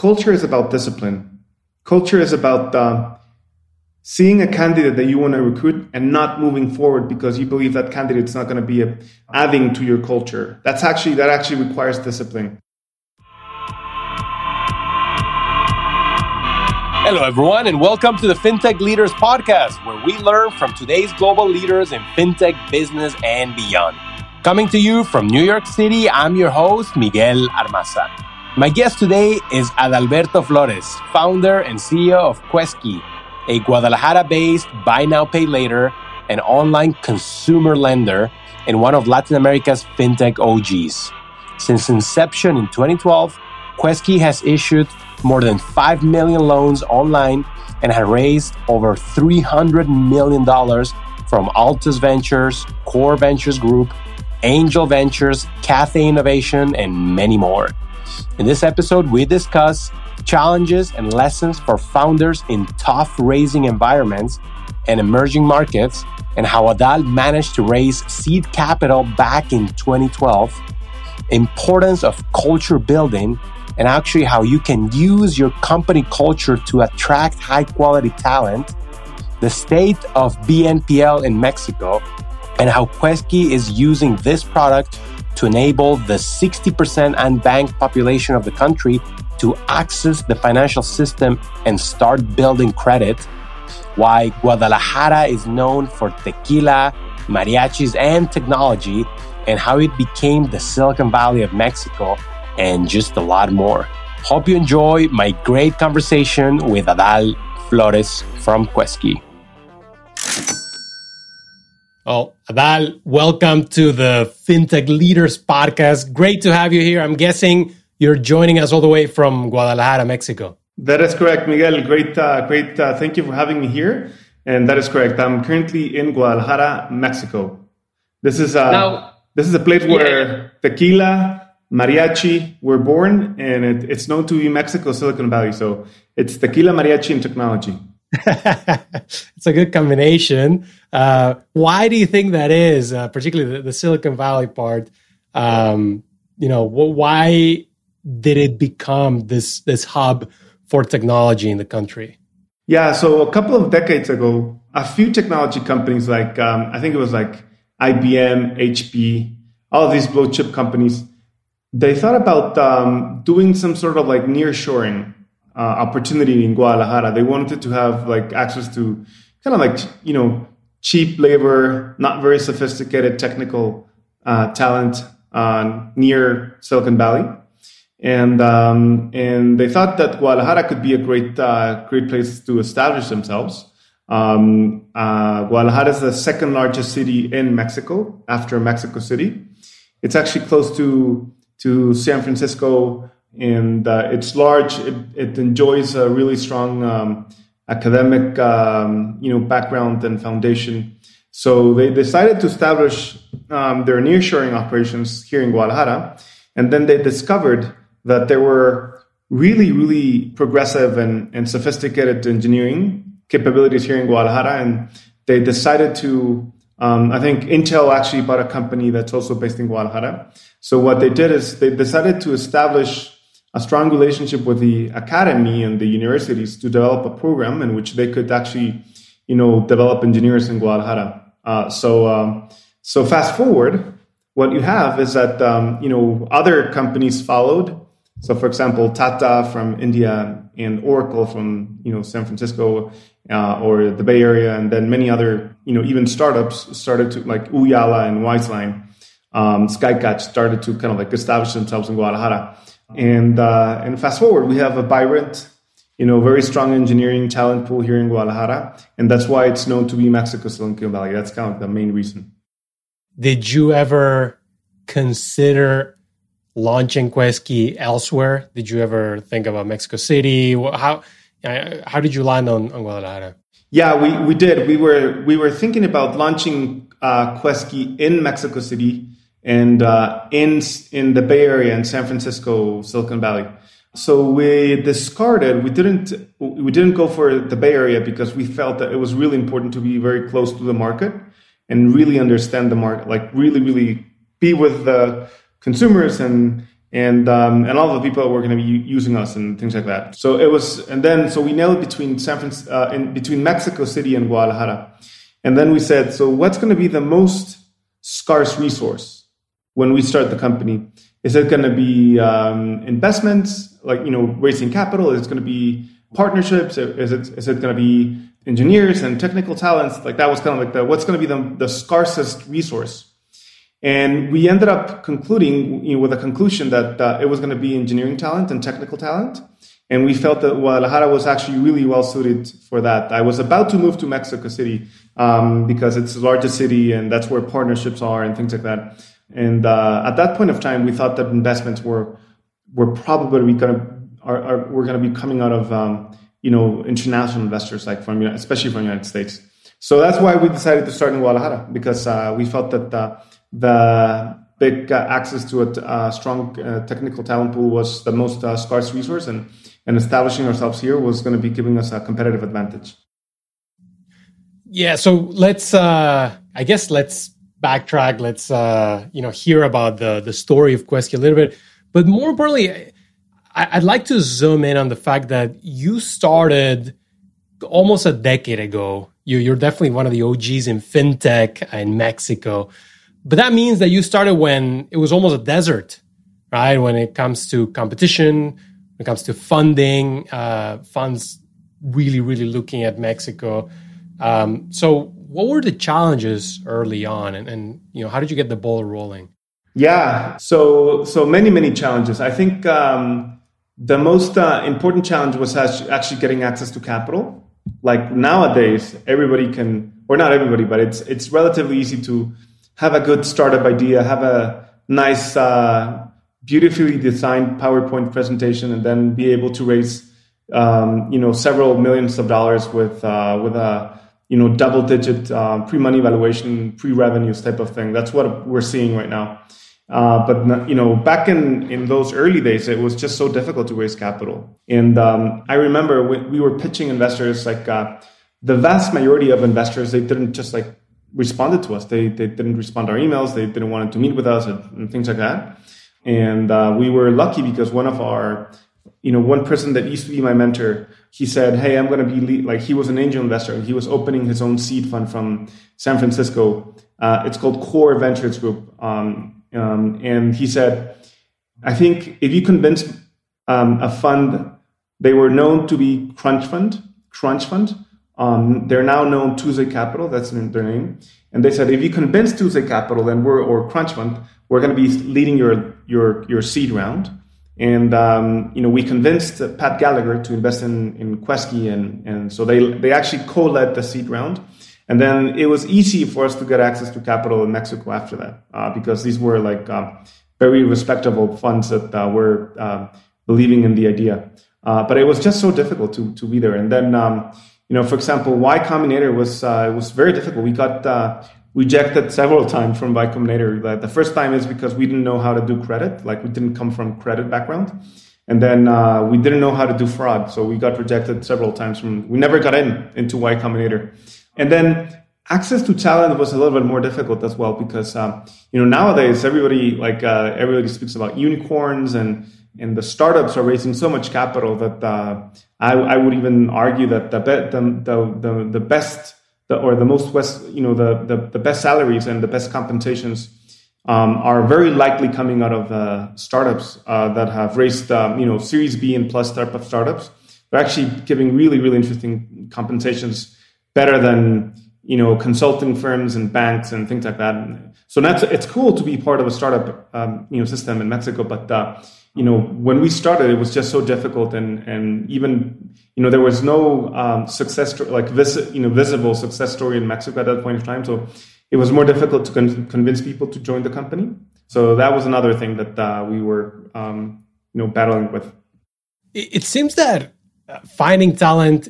culture is about discipline. Culture is about uh, seeing a candidate that you want to recruit and not moving forward because you believe that candidate is not going to be a, adding to your culture. That's actually that actually requires discipline. Hello, everyone, and welcome to the FinTech Leaders Podcast, where we learn from today's global leaders in FinTech business and beyond. Coming to you from New York City, I'm your host, Miguel Armaza. My guest today is Adalberto Flores, founder and CEO of Kueski, a Guadalajara based buy now, pay later and online consumer lender and one of Latin America's fintech OGs. Since inception in 2012, Kueski has issued more than 5 million loans online and has raised over $300 million from Altos Ventures, Core Ventures Group, Angel Ventures, Cathay Innovation, and many more. In this episode, we discuss challenges and lessons for founders in tough raising environments and emerging markets, and how Adal managed to raise seed capital back in 2012, importance of culture building, and actually how you can use your company culture to attract high quality talent, the state of BNPL in Mexico, and how Kueski is using this product to enable the 60% unbanked population of the country to access the financial system and start building credit. Why Guadalajara is known for tequila, mariachis, and technology, and how it became the Silicon Valley of Mexico, and just a lot more. Hope you enjoy my great conversation with Adal Flores from Kueski. Oh, Adal, welcome to the FinTech Leaders Podcast. Great to have you here. I'm guessing you're joining us all the way from Guadalajara, Mexico. That is correct, Miguel. Great, uh, great. Uh, thank you for having me here. And that is correct. I'm currently in Guadalajara, Mexico. This is uh, now, this is a place where yeah. tequila, mariachi were born, and it, it's known to be Mexico, Silicon Valley. So it's tequila, mariachi, and technology. it's a good combination. Uh, why do you think that is, uh, particularly the, the, Silicon Valley part? Um, you know, why did it become this this hub for technology in the country? Yeah, so a couple of decades ago, a few technology companies like um, I think it was like IBM, HP, all these blue chip companies, they thought about um, doing some sort of like near shoring uh, opportunity in Guadalajara. They wanted to have like access to kind of like you know cheap labor, not very sophisticated technical uh, talent uh, near Silicon Valley and um, and they thought that Guadalajara could be a great uh, great place to establish themselves. Um, uh, Guadalajara is the second largest city in Mexico after Mexico City. It's actually close to to San Francisco, and uh, it's large. It, it, enjoys a really strong um, academic um, you know background and foundation. So they decided to establish um, their nearshoring operations here in Guadalajara, and then they discovered that there were really, really progressive and, and sophisticated engineering capabilities here in Guadalajara. And they decided to, um, I think Intel actually bought a company that's also based in Guadalajara. So what they did is they decided to establish a strong relationship with the academy and the universities to develop a program in which they could actually, you know, develop engineers in Guadalajara. Uh, so, um, so fast forward, what you have is that um, you know other companies followed so, for example, Tata from India and Oracle from you know San Francisco uh, or the Bay Area, and then many other you know even startups started to like Ooyala and Wizeline, um, Skycatch started to kind of like establish themselves in Guadalajara. And uh, and fast forward, we have a vibrant, you know, very strong engineering talent pool here in Guadalajara, and that's why it's known to be Mexico's Silicon Valley. That's kind of the main reason. Did you ever consider launching Kueski elsewhere? Did you ever think about Mexico City? How how did you land on, on Guadalajara? Yeah, we, we did. We were we were thinking about launching uh, Kueski in Mexico City and uh, in in the Bay Area in San Francisco, Silicon Valley. So we discarded. We didn't we didn't go for the Bay Area because we felt that it was really important to be very close to the market and really understand the market, like really really be with the consumers and and um, and all the people that were going to be using us and things like that. So it was, and then so we nailed between San Francisco, uh, in between Mexico City and Guadalajara, and then we said, so what's going to be the most scarce resource when we start the company? Is it going to be um, investments, like you know, raising capital? Is it going to be partnerships? Is it is it going to be engineers and technical talents? Like that was kind of like the what's going to be the, the scarcest resource and we ended up concluding you know, with a conclusion that uh, it was going to be engineering talent and technical talent. And we felt that Guadalajara was actually really well suited for that. I was about to move to Mexico City um, because it's the largest city and that's where partnerships are and things like that. And uh, at that point of time, we thought that investments were were probably going to are, are we're going to be coming out of um, you know international investors like from especially from the United States. So that's why we decided to start in Guadalajara because uh, we felt that uh, the big uh, access to a uh, strong uh, technical talent pool was the most scarce resource, and, and establishing ourselves here was going to be giving us a competitive advantage. Yeah, so let's, I guess, let's backtrack. Let's, you know, hear about the the story of Kueski a little bit, but more importantly. I'd like to zoom in on the fact that you started almost a decade ago. You, are definitely one of the OGs in fintech in Mexico. But that means that you started when it was almost a desert, right? When it comes to competition, when it comes to funding, uh, funds really, really looking at Mexico. Um, so, what were the challenges early on, and, and, you know, how did you get the ball rolling? Yeah, so so many many challenges. I think um, the most uh, important challenge was actually getting access to capital. Like nowadays, everybody can, or not everybody, but it's it's relatively easy to have a good startup idea, have a nice, uh, beautifully designed PowerPoint presentation, and then be able to raise, um, you know, several millions of dollars with uh, with a you know double digit uh, pre money valuation, pre revenues type of thing. That's what we're seeing right now. Uh, but you know, back in in those early days, it was just so difficult to raise capital. And um, I remember we, we, were pitching investors like uh, the vast majority of investors they didn't just like responded to us. They, they didn't respond to our emails. They didn't want to meet with us and, and things like that. And uh, we were lucky because one of our, you know, one person that used to be my mentor, he said, "Hey, I'm going to be le-, like he was an angel investor and he was opening his own seed fund from San Francisco. Uh, it's called Core Ventures Group, um, um, and he said, I think if you convince um, a fund, they were known to be Crunch Fund, Crunch Fund." Um, they're now known Tuesday Capital, that's their name. And they said, if you convince Tuesday Capital, then we're, or Crunch Fund, we're going to be leading your, your, your seed round. And, um, you know, we convinced Pat Gallagher to invest in, in Kueski. And, and so they, they actually co-led the seed round. And then it was easy for us to get access to capital in Mexico after that, uh, because these were like uh, very respectable funds that uh, were uh, believing in the idea. Uh, but it was just so difficult to, to be there. And then, um, you know, for example, Y Combinator was uh, was very difficult. We got rejected several times from Y Combinator. The first time is because we didn't know how to do credit, like we didn't come from credit background, and then uh, we didn't know how to do fraud, so we got rejected several times from. We never got in into Y Combinator, and then access to talent was a little bit more difficult as well because um, you know nowadays everybody like uh, everybody speaks about unicorns and and the startups are raising so much capital that uh, I, I, would even argue that the, be, the, the, the, the best the, or the most west, you know the, the, the best salaries and the best compensations um, are very likely coming out of uh, startups uh, that have raised um, you know Series B and plus type of startups. They're actually giving really really interesting compensations, better than you know consulting firms and banks and things like that. So that's it's cool to be part of a startup um, you know system in Mexico, but uh, you know, when we started, it was just so difficult, and and even you know there was no um, success like vis- you know visible success story in Mexico at that point in time. So it was more difficult to con- convince people to join the company. So that was another thing that uh, we were um, you know battling with. It seems that finding talent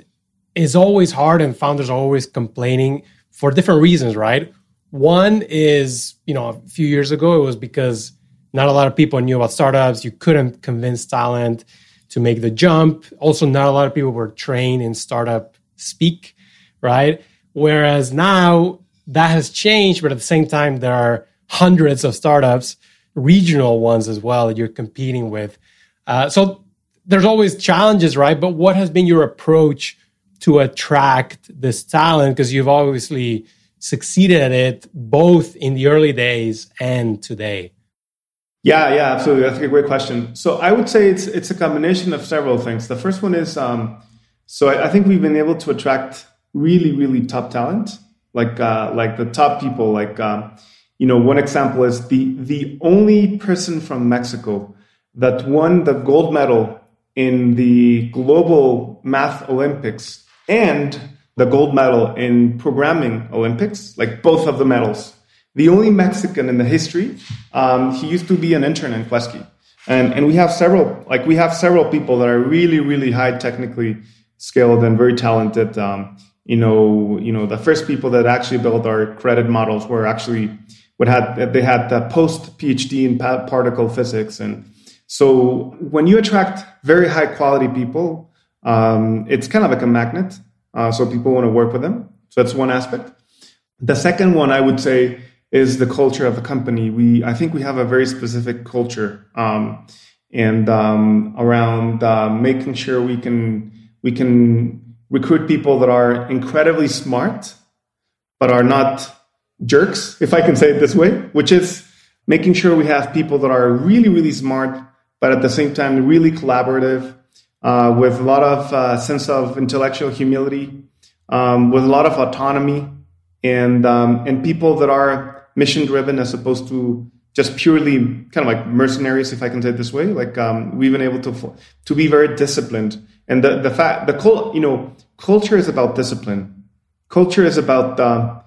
is always hard, and founders are always complaining for different reasons, right? One is you know a few years ago it was because not a lot of people knew about startups. You couldn't convince talent to make the jump. Also, not a lot of people were trained in startup speak, right? Whereas now that has changed, but at the same time, there are hundreds of startups. regional ones as well that you're competing with. Uh, so there's always challenges, right? But what has been your approach to attract this talent? Because you've obviously succeeded at it both in the early days and today. Yeah, yeah, absolutely. That's a great question. So I would say it's it's a combination of several things. The first one is um, so I, I think we've been able to attract really, really top talent, like uh, like the top people. Like um, you know, one example is the the only person from Mexico that won the gold medal in the global math Olympics and the gold medal in programming Olympics, like both of the medals the only Mexican in the history. Um, he used to be an intern in Kueski. And, and we have several, like we have several people that are really, really high technically skilled and very talented. Um, you know, you know, the first people that actually built our credit models were actually what had they had the post PhD in particle physics, and so when you attract very high quality people, um, it's kind of like a magnet. Uh, so people want to work with them. So that's one aspect. The second one I would say is the culture of the company. We, I think we have a very specific culture, um, and um, around uh, making sure we can we can recruit people that are incredibly smart, but are not jerks, if I can say it this way, which is making sure we have people that are really really smart, but at the same time really collaborative, uh, with a lot of uh, sense of intellectual humility, um, with a lot of autonomy, and um, and people that are mission driven as opposed to just purely kind of like mercenaries, if I can say it this way. Like um, we've been able to to be very disciplined, and the the fact the cult, you know, culture is about discipline. Culture is about uh,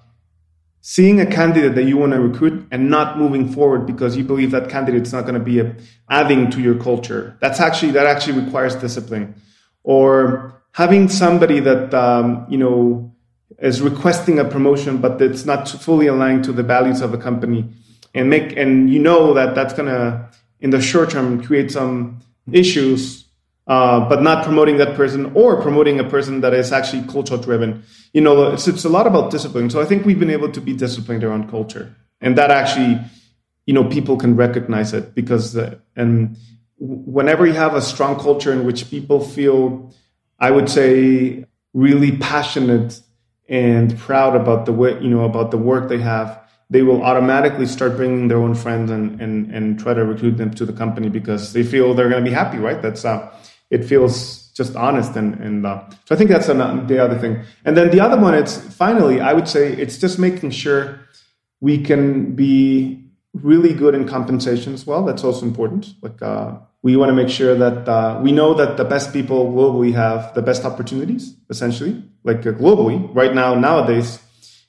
seeing a candidate that you want to recruit and not moving forward because you believe that candidate is not going to be a, adding to your culture. That's actually that actually requires discipline, or having somebody that um, you know is requesting a promotion, but it's not fully aligned to the values of the company, and make and you know that that's gonna in the short term create some issues, uh, but not promoting that person or promoting a person that is actually culture driven. You know, it's it's a lot about discipline. So I think we've been able to be disciplined around culture, and that actually, you know, people can recognize it because uh, and whenever you have a strong culture in which people feel, I would say, really passionate and proud about the way you know about the work they have they will automatically start bringing their own friends and and and try to recruit them to the company because they feel they're going to be happy right that's uh it feels just honest and and uh, so i think that's an, the other thing. And then the other one it's finally i would say it's just making sure we can be really good in compensation as well. That's also important. Like uh we want to make sure that uh, we know that the best people globally have the best opportunities, essentially, like uh, globally. Right now, nowadays,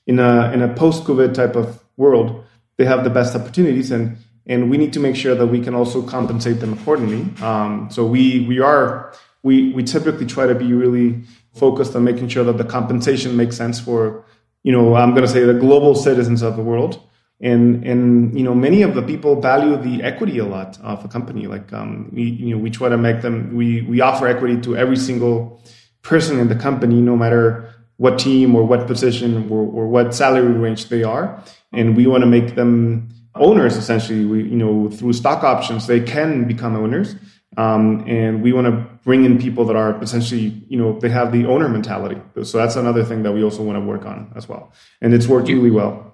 in a in a post COVID type of world, they have the best opportunities, and and we need to make sure that we can also compensate them accordingly. Um, so we we are we we typically try to be really focused on making sure that the compensation makes sense for you know I'm going to say the global citizens of the world. And and you know many of the people value the equity a lot of a company. Like um, we you know we try to make them we we offer equity to every single person in the company no matter what team or what position or, or what salary range they are. And we want to make them owners essentially we you know through stock options they can become owners um, and we want to bring in people that are essentially you know they have the owner mentality so that's another thing that we also want to work on as well and it's worked really well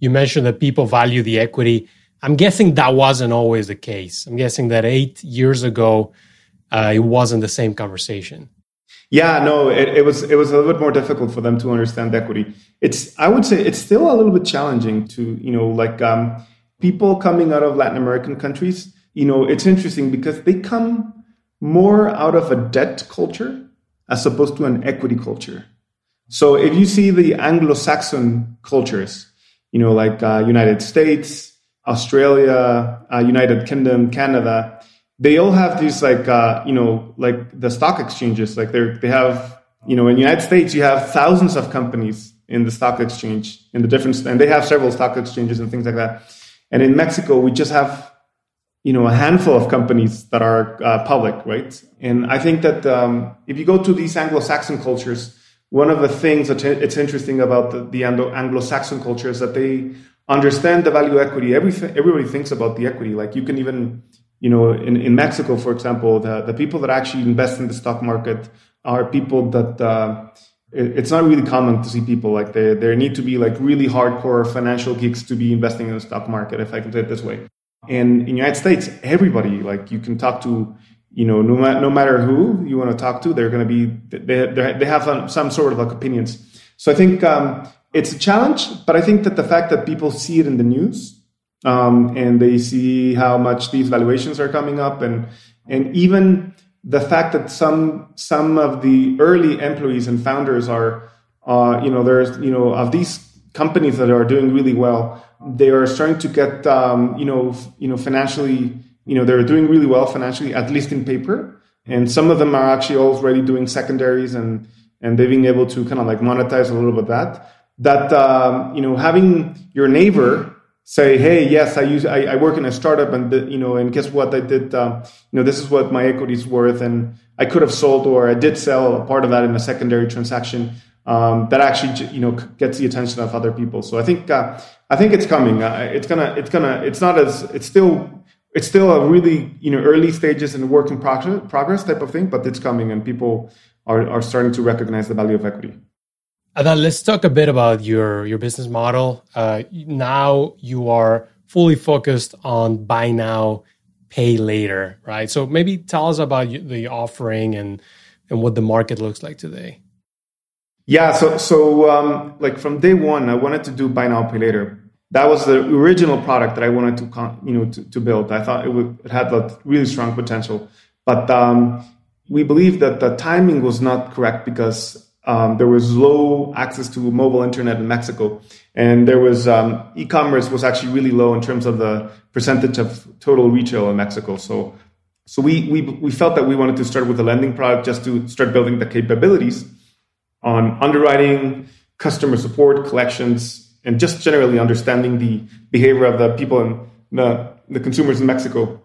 you mentioned that people value the equity. I'm guessing that wasn't always the case. I'm guessing that eight years ago, uh, it wasn't the same conversation. Yeah, no, it, it, was it was a little bit more difficult for them to understand equity. It's I would say it's still a little bit challenging to you know like um, people coming out of Latin American countries. You know, it's interesting because they come more out of a debt culture as opposed to an equity culture. So if you see the Anglo-Saxon cultures, you know, like uh, United States, Australia, uh, United Kingdom, Canada, they all have these like, uh, you know, like the stock exchanges. Like they they have, you know, in the United States, you have thousands of companies in the stock exchange in the different, and they have several stock exchanges and things like that. And in Mexico, we just have, you know, a handful of companies that are uh, public, right? And I think that um, if you go to these Anglo-Saxon cultures, one of the things that it's interesting about the, the Anglo-Saxon culture is that they understand the value equity. Everything, everybody thinks about the equity. Like you can even, you know, in, in Mexico, for example, the, the people that actually invest in the stock market are people that uh, it's not really common to see people like they, there need to be like really hardcore financial geeks to be investing in the stock market, if I can say it this way. And in the United States, everybody, like you can talk to, you know, no, ma- no matter who you want to talk to, they're going to be, they, they have some, some sort of like opinions. So I think um, it's a challenge, but I think that the fact that people see it in the news um, and they see how much these valuations are coming up, and and even the fact that some some of the early employees and founders are, uh, you know, there's you know of these companies that are doing really well, they are starting to get um, you know f- you know financially, you know, they're doing really well financially, at least in paper, and some of them are actually already doing secondaries and and they've been able to kind of like monetize a little bit that. That um, you know having your neighbor say, "Hey, yes, I use I, I work in a startup, and the, you know, and guess what? I did. Um, you know, this is what my equity is worth, and I could have sold or I did sell a part of that in a secondary transaction." Um, that actually you know gets the attention of other people. So I think uh, I think it's coming. Uh, it's gonna it's gonna it's not as it's still it's still a really you know early stages and work in progress, progress type of thing, but it's coming and people are, are starting to recognize the value of equity. Then let's talk a bit about your your business model. Uh, now you are fully focused on buy now, pay later, right? So maybe tell us about the offering and and what the market looks like today. Yeah, so so um, like from day one, I wanted to do buy now, pay later. That was the original product that I wanted to you know to, to build. I thought it would it had a really strong potential, but um, we believe that the timing was not correct because um, there was low access to mobile internet in Mexico, and there was um, e-commerce was actually really low in terms of the percentage of total retail in Mexico. So, so we we we felt that we wanted to start with a lending product just to start building the capabilities on underwriting, customer support, collections, and just generally understanding the behavior of the people and the the consumers in Mexico.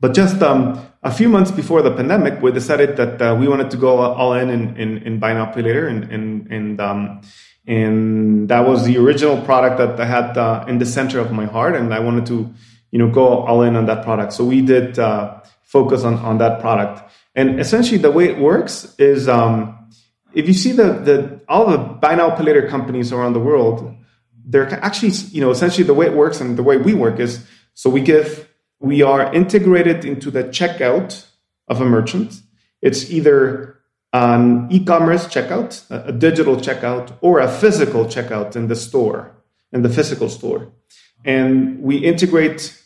But just um, a few months before the pandemic, we decided that uh, we wanted to go all in in, in, in buy now pay later, and and and, um, and that was the original product that I had uh, in the center of my heart, and I wanted to you know go all in on that product. So we did uh, focus on on that product, and essentially the way it works is um, if you see the the all the buy now pay later companies around the world, they're actually you know essentially the way it works and the way we work is so we give we are integrated into the checkout of a merchant. It's either an e-commerce checkout, a digital checkout, or a physical checkout in the store, in the physical store. And we integrate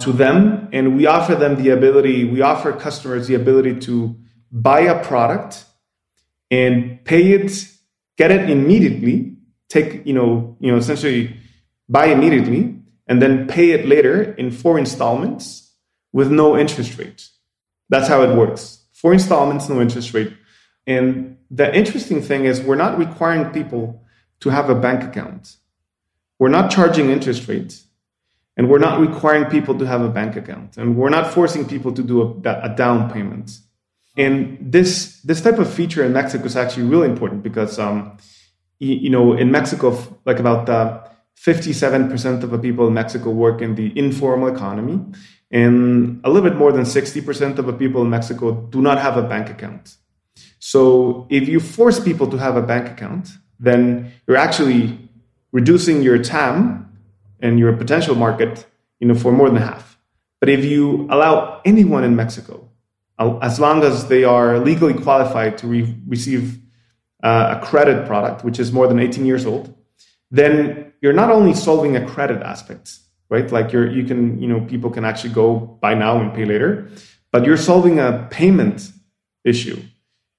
to them and we offer them the ability, we offer customers the ability to buy a product and pay it, get it immediately, take, you know, you know, essentially buy immediately and then pay it later in four installments with no interest rate. That's how it works. Four installments, no interest rate. And the interesting thing is, we're not requiring people to have a bank account. We're not charging interest rates. And we're not requiring people to have a bank account. And we're not forcing people to do a, a down payment. And this, this type of feature in Mexico is actually really important because, um, you, you know, in Mexico, like about uh, 57% of the people in Mexico work in the informal economy, and a little bit more than 60% of the people in Mexico do not have a bank account. So if you force people to have a bank account, then you're actually reducing your TAM and your potential market, you know, for more than half. But if you allow anyone in Mexico, as long as they are legally qualified to re- receive uh, a credit product, which is more than 18 years old, then you're not only solving a credit aspect, right? Like you're, you can, you know, people can actually go buy now and pay later, but you're solving a payment issue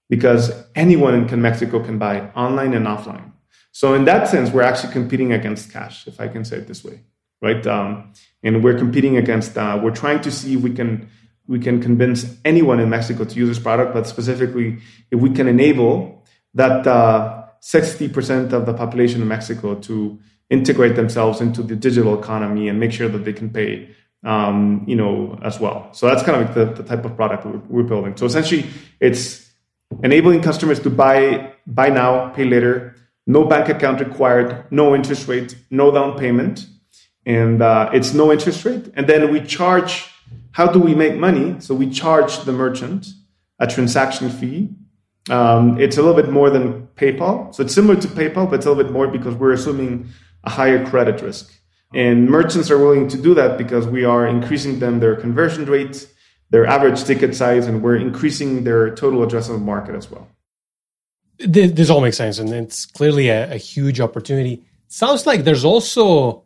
because anyone in Mexico can buy online and offline. So in that sense, we're actually competing against cash, if I can say it this way, right? Um, and we're competing against. Uh, we're trying to see if we can we can convince anyone in Mexico to use this product, but specifically if we can enable that uh, 60% of the population in Mexico to integrate themselves into the digital economy and make sure that they can pay um, you know as well so that's kind of like the, the type of product we're, we're, building so essentially it's enabling customers to buy buy now pay later no bank account required, no interest rate, no down payment, and uh, it's no interest rate. And then we charge. How do we make money? So we charge the merchant a transaction fee. Um, it's a little bit more than PayPal, so it's similar to PayPal, but it's a little bit more because we're assuming a higher credit risk. And merchants are willing to do that because we are increasing them their conversion rates, their average ticket size, and we're increasing their total addressable market as well. This all makes sense, and it's clearly a, a huge opportunity. Sounds like there's also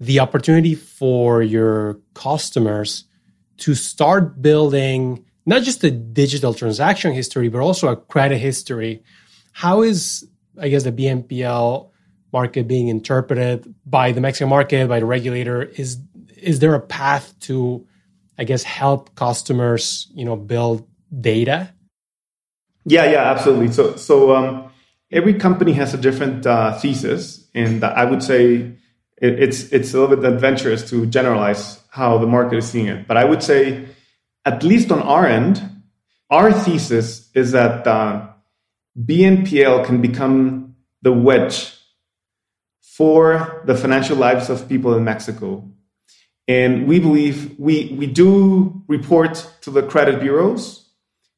the opportunity for your customers to start building not just a digital transaction history, but also a credit history. How is, I guess, the BNPL market being interpreted by the Mexican market, by the regulator? Is is there a path to, I guess, help customers, you know, build data? Yeah, yeah, absolutely. So, so um, every company has a different uh, thesis, and I would say it, it's it's a little bit adventurous to generalize how the market is seeing it. But I would say, at least on our end, our thesis is that uh, BNPL can become the wedge for the financial lives of people in Mexico. And we believe we, we do report to the credit bureaus.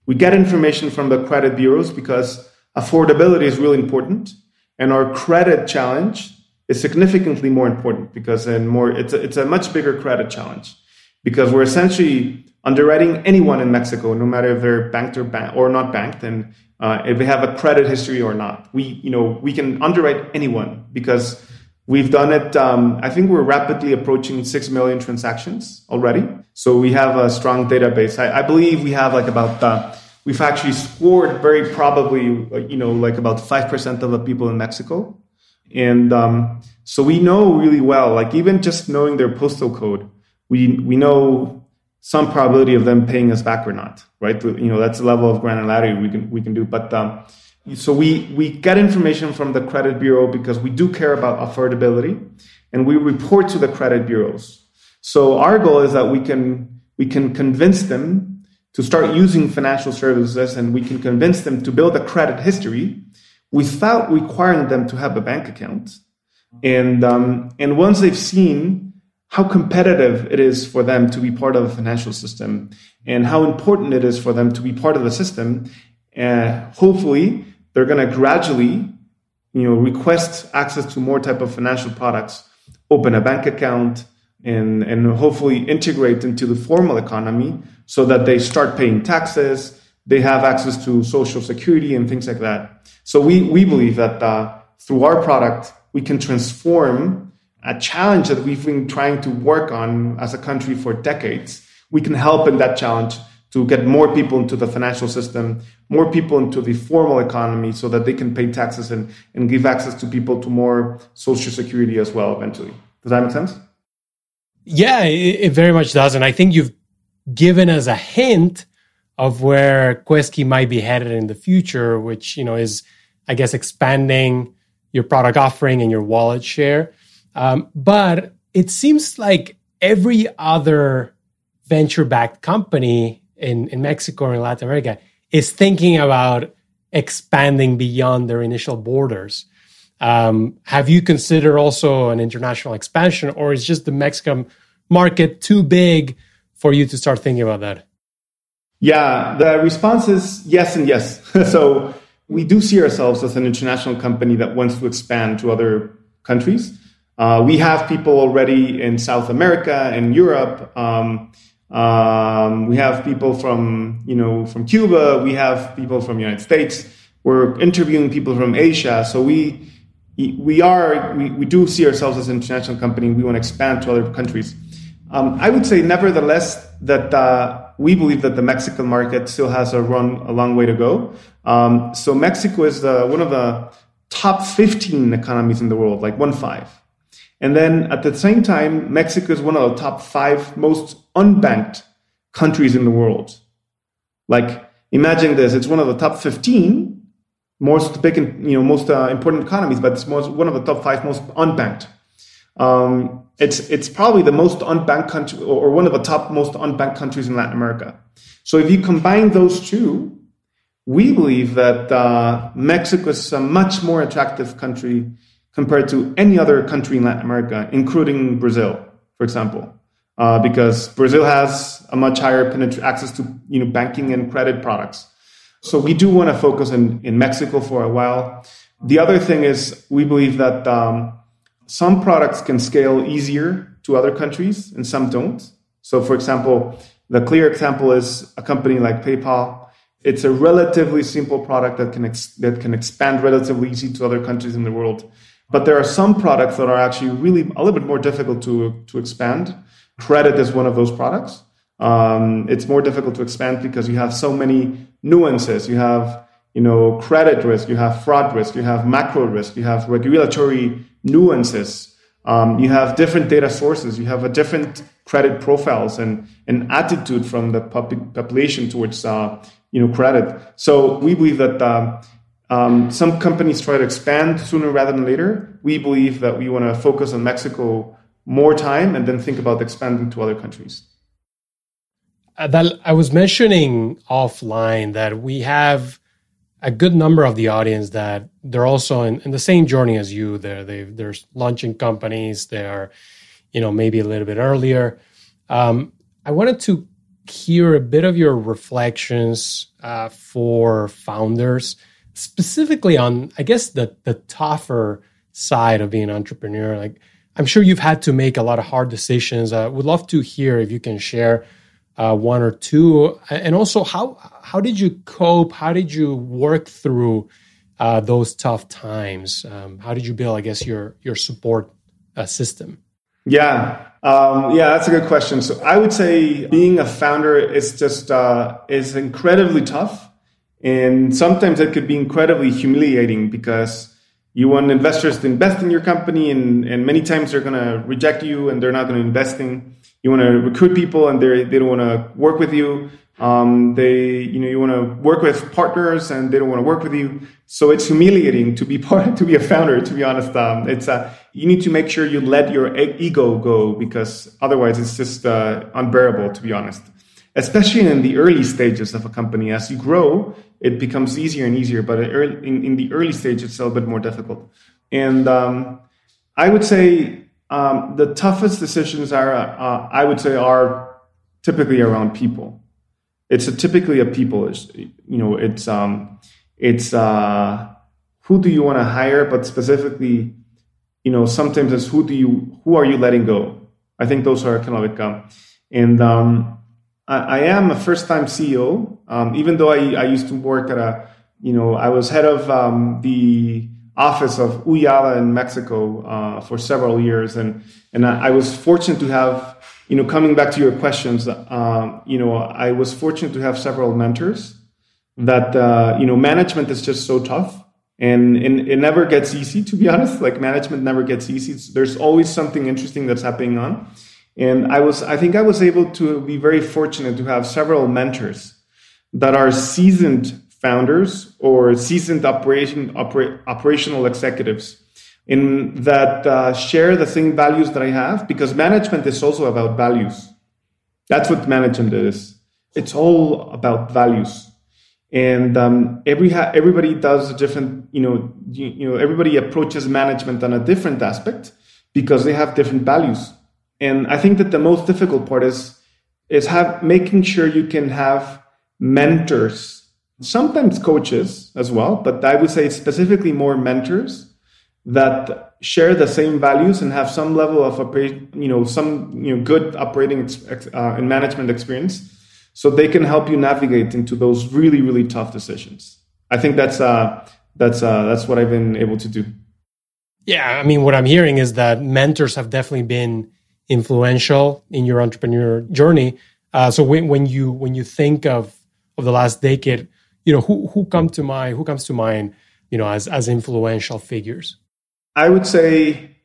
We get information from the credit bureaus because affordability is really important. And our credit challenge is significantly more important because in more it's a, it's a much bigger credit challenge because we're essentially underwriting anyone in Mexico, no matter if they're banked or, ban- or not banked, and uh, if they have a credit history or not. We, you know, we can underwrite anyone because we've done it. Um, I think we're rapidly approaching six million transactions already. So we have a strong database. I, I believe we have like about. Uh, we've actually scored very probably, you know, like about five percent of the people in Mexico, and um, so we know really well. Like even just knowing their postal code, we we know some probability of them paying us back or not, right? You know, that's the level of granularity we can we can do. But um, so we we get information from the credit bureau because we do care about affordability, and we report to the credit bureaus. So our goal is that we can we can convince them to start using financial services, and we can convince them to build a credit history without requiring them to have a bank account. And um, and once they've seen how competitive it is for them to be part of the financial system and how important it is for them to be part of the system. And hopefully, they're going to gradually, you know, request access to more type of financial products, open a bank account, and and hopefully integrate into the formal economy so that they start paying taxes. They have access to social security and things like that. So we we believe that uh, through our product we can transform a challenge that we've been trying to work on as a country for decades. We can help in that challenge to get more people into the financial system, more people into the formal economy so that they can pay taxes and, and give access to people to more social security as well eventually. Does that make sense? Yeah, it, it very much does. And I think you've given us a hint of where Kueski might be headed in the future, which, you know, is, I guess, expanding your product offering and your wallet share. Um, but it seems like every other venture backed company in, in Mexico or in Latin America is thinking about expanding beyond their initial borders. Um, have you considered also an international expansion, or is just the Mexican market too big for you to start thinking about that? Yeah, the response is yes and yes. so we do see ourselves as an international company that wants to expand to other countries. Uh, we have people already in South America and Europe. Um, um, we have people from you know from Cuba. We have people from the United States. We're interviewing people from Asia. So we we are we, we do see ourselves as an international company. We want to expand to other countries. Um, I would say, nevertheless, that uh, we believe that the Mexican market still has a run a long way to go. Um, so Mexico is the, one of the top 15 economies in the world, like one five. And then at the same time, Mexico is one of the top five most unbanked countries in the world. Like, imagine this: it's one of the top fifteen most big, you know, most uh, important economies, but it's most, one of the top five most unbanked. Um, it's it's probably the most unbanked country, or one of the top most unbanked countries in Latin America. So if you combine those two, we believe that uh, Mexico is a much more attractive country compared to any other country in Latin America, including Brazil, for example, uh, because Brazil has a much higher penetra- access to you know banking and credit products. So we do want to focus in, in Mexico for a while. The other thing is we believe that um, some products can scale easier to other countries and some don't. So, for example, the clear example is a company like PayPal. It's a relatively simple product that can ex- that can expand relatively easy to other countries in the world. But there are some products that are actually really a little bit more difficult to to expand. Credit is one of those products. Um, it's more difficult to expand because you have so many nuances. You have you know credit risk, you have fraud risk, you have macro risk, you have regulatory nuances. Um, you have different data sources. You have a different credit profiles and an attitude from the pop- population towards uh, you know credit. So we believe that um, um, some companies try to expand sooner rather than later. We believe that we want to focus on Mexico more time and then think about expanding to other countries. Uh, that I was mentioning offline that we have a good number of the audience that they're also in, in the same journey as you. They're they, they're launching companies. They're you know maybe a little bit earlier. Um, I wanted to hear a bit of your reflections uh, for founders, specifically on I guess the the tougher side of being an entrepreneur. Like I'm sure you've had to make a lot of hard decisions. I uh, would love to hear if you can share uh, one or two, and also how how did you cope? How did you work through uh, those tough times? Um, how did you build, I guess, your your support uh, system? Yeah, um, yeah, that's a good question. So I would say being a founder is just uh, is incredibly tough, and sometimes it could be incredibly humiliating because you want investors to invest in your company, and and many times they're going to reject you, and they're not going to invest in you want to recruit people and they they don't want to work with you. Um, they you know you want to work with partners and they don't want to work with you. So it's humiliating to be part to be a founder. To be honest, um, it's uh, you need to make sure you let your ego go because otherwise it's just uh, unbearable. To be honest, especially in the early stages of a company, as you grow, it becomes easier and easier. But in, in the early stage, it's a little bit more difficult. And um, I would say um, the toughest decisions are, uh, I would say, are typically around people. It's a, typically a people. You know, it's um, it's uh, who do you want to hire, but specifically, you know, sometimes it's who do you who are you letting go. I think those are kind of like, um, and um, I, am a first time CEO. Um, even though I, I used to work at a, you know, I was head of um, the office of Ooyala in Mexico uh, for several years, and and I, I, was fortunate to have, you know, coming back to your questions, uh, you know, I was fortunate to have several mentors. That uh, you know, management is just so tough, and, and it never gets easy. To be honest, like management never gets easy. There's always something interesting that's happening on, and I was, I think, I was able to be very fortunate to have several mentors that are seasoned founders or seasoned operation, opera, operational executives in that uh, share the same values that I have because management is also about values. That's what management is. It's all about values. And um, every ha- everybody does a different, you know, you, you know, everybody approaches management on a different aspect because they have different values. And I think that the most difficult part is is have making sure you can have mentors sometimes coaches as well, but I would say specifically more mentors that share the same values and have some level of you know some you know good operating uh, and management experience. So they can help you navigate into those really really tough decisions. I think that's uh that's uh that's what i've been able to do. Yeah i mean what i'm hearing is that mentors have definitely been influential in your entrepreneur journey. Uh, so when, when you when you think of of the last decade you know who who come to mind who comes to mind you know as as influential figures? I would say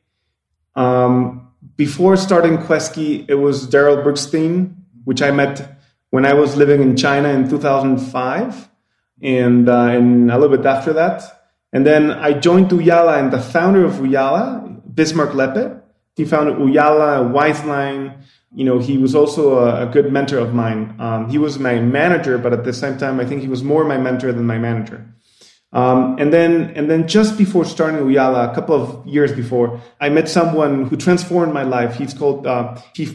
um, before starting Kueski it was daryl brookstein which i met when i was living in china in 2005 and, uh, and a little bit after that. And then i joined Ooyala, and the founder of Ooyala, bismarck lepe he founded Ooyala wizeline you know, he was also a, a good mentor of mine. Um, he was my manager, but at the same time, I think he was more my mentor than my manager. Um, and then, and then just before starting Ooyala, a couple of years before, I met someone who transformed my life. He's called, uh, he,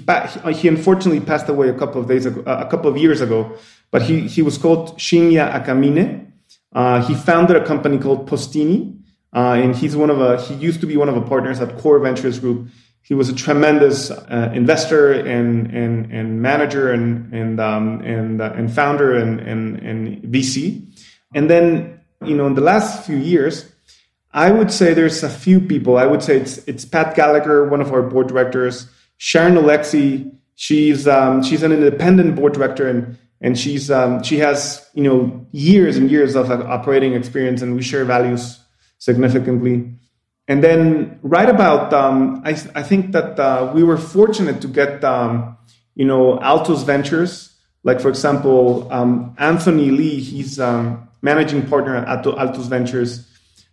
he unfortunately passed away a couple of days ago, a couple of years ago, but he, he was called Shinya Akamine. Uh, he founded a company called Postini, uh, and he's one of a, he used to be one of the partners at Core Ventures Group. He was a tremendous uh, investor and, and, and manager and, and, um, and, uh, and founder and, and, and VC. And then you know, in the last few years, I would say there's a few people. I would say it's it's Pat Gallagher, one of our board directors, Sharon Alexi. She's um, she's an independent board director, and and she's um, she has you know years and years of uh, operating experience, and we share values significantly. And then right about um, I I think that uh, we were fortunate to get um, you know Altos Ventures, like for example um, Anthony Lee. He's um, managing partner at Altos Ventures.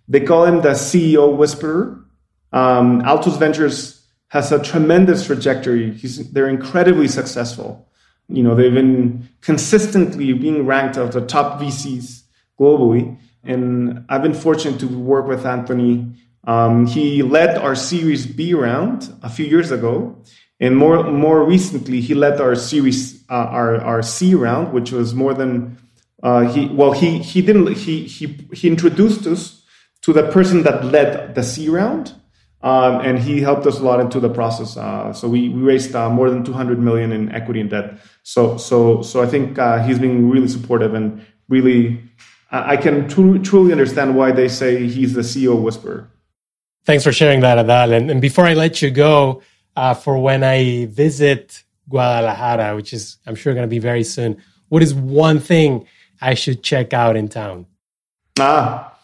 They call him the CEO whisperer. Um, Altos Ventures has a tremendous trajectory. He's, they're incredibly successful. You know, they've been consistently being ranked as the top VCs globally. And I've been fortunate to work with Anthony. Um, he led our Series B round a few years ago. And more, more recently, he led our Series, uh, our, our C round, which was more than uh, he well he he didn't he he he introduced us to the person that led the C round, um, and he helped us a lot into the process. Uh, so we, we raised uh, more than 200 million in equity and debt. So so so I think uh, he's been really supportive and really I can tr- truly understand why they say he's the CEO whisperer. Thanks for sharing that, Adal. And, and before I let you go, uh, for when I visit Guadalajara, which is I'm sure going to be very soon, what is one thing I should check out in town? Ah,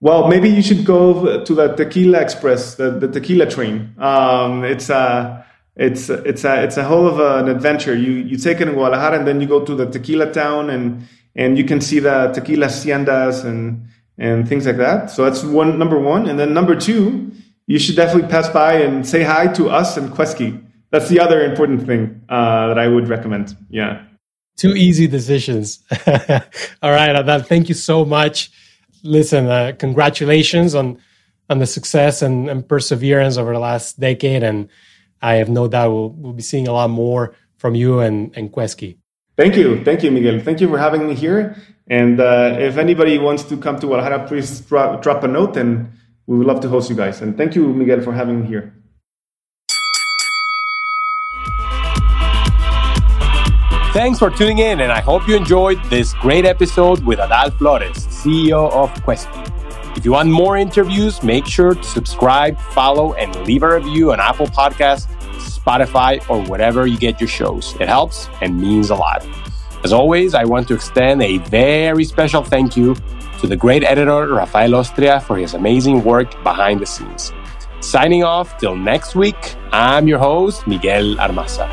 well, maybe you should go to the Tequila Express, the, the tequila train. Um, it's a it's it's a it's a whole of an adventure. You you take it in Guadalajara and then you go to the tequila town and and you can see the tequila haciendas and and things like that. So that's one number one, and then number two, you should definitely pass by and say hi to us and Kueski. That's the other important thing uh, that I would recommend. Yeah. Two easy decisions. All right, Adal, thank you so much. Listen, uh, congratulations on on the success and, and, perseverance over the last decade, and I have no doubt we'll, we'll be seeing a lot more from you and, and Kueski. Thank you. Thank you, Miguel. Thank you for having me here. And uh, if anybody wants to come to Guadalajara, please drop, drop a note and we would love to host you guys. And thank you, Miguel, for having me here. Thanks for tuning in, and I hope you enjoyed this great episode with Adal Flores, CEO of Kueski. If you want more interviews, make sure to subscribe, follow, and leave a review on Apple Podcasts, Spotify, or wherever you get your shows. It helps and means a lot. As always, I want to extend a very special thank you to the great editor Rafael Ostria for his amazing work behind the scenes. Signing off till next week, I'm your host, Miguel Armaza.